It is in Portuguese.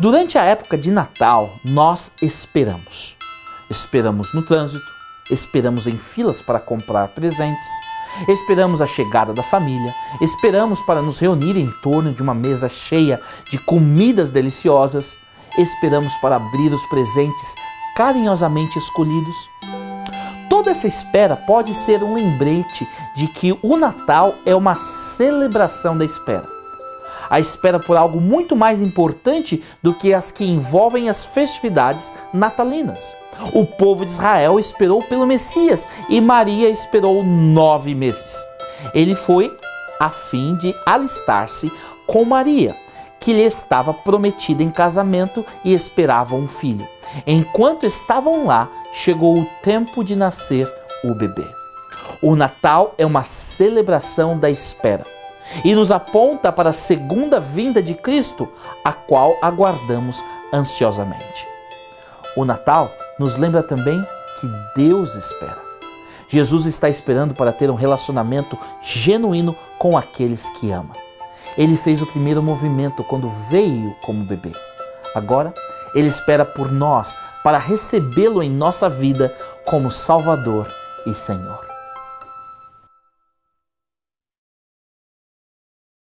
Durante a época de Natal, nós esperamos. Esperamos no trânsito, esperamos em filas para comprar presentes, esperamos a chegada da família, esperamos para nos reunir em torno de uma mesa cheia de comidas deliciosas, esperamos para abrir os presentes carinhosamente escolhidos. Toda essa espera pode ser um lembrete de que o Natal é uma celebração da espera a espera por algo muito mais importante do que as que envolvem as festividades natalinas. O povo de Israel esperou pelo Messias e Maria esperou nove meses. Ele foi a fim de alistar-se com Maria, que lhe estava prometida em casamento e esperava um filho. Enquanto estavam lá, chegou o tempo de nascer o bebê. O Natal é uma celebração da espera e nos aponta para a segunda vinda de Cristo, a qual aguardamos ansiosamente. O Natal nos lembra também que Deus espera. Jesus está esperando para ter um relacionamento genuíno com aqueles que ama. Ele fez o primeiro movimento quando veio como bebê. Agora, ele espera por nós para recebê-lo em nossa vida como Salvador e Senhor.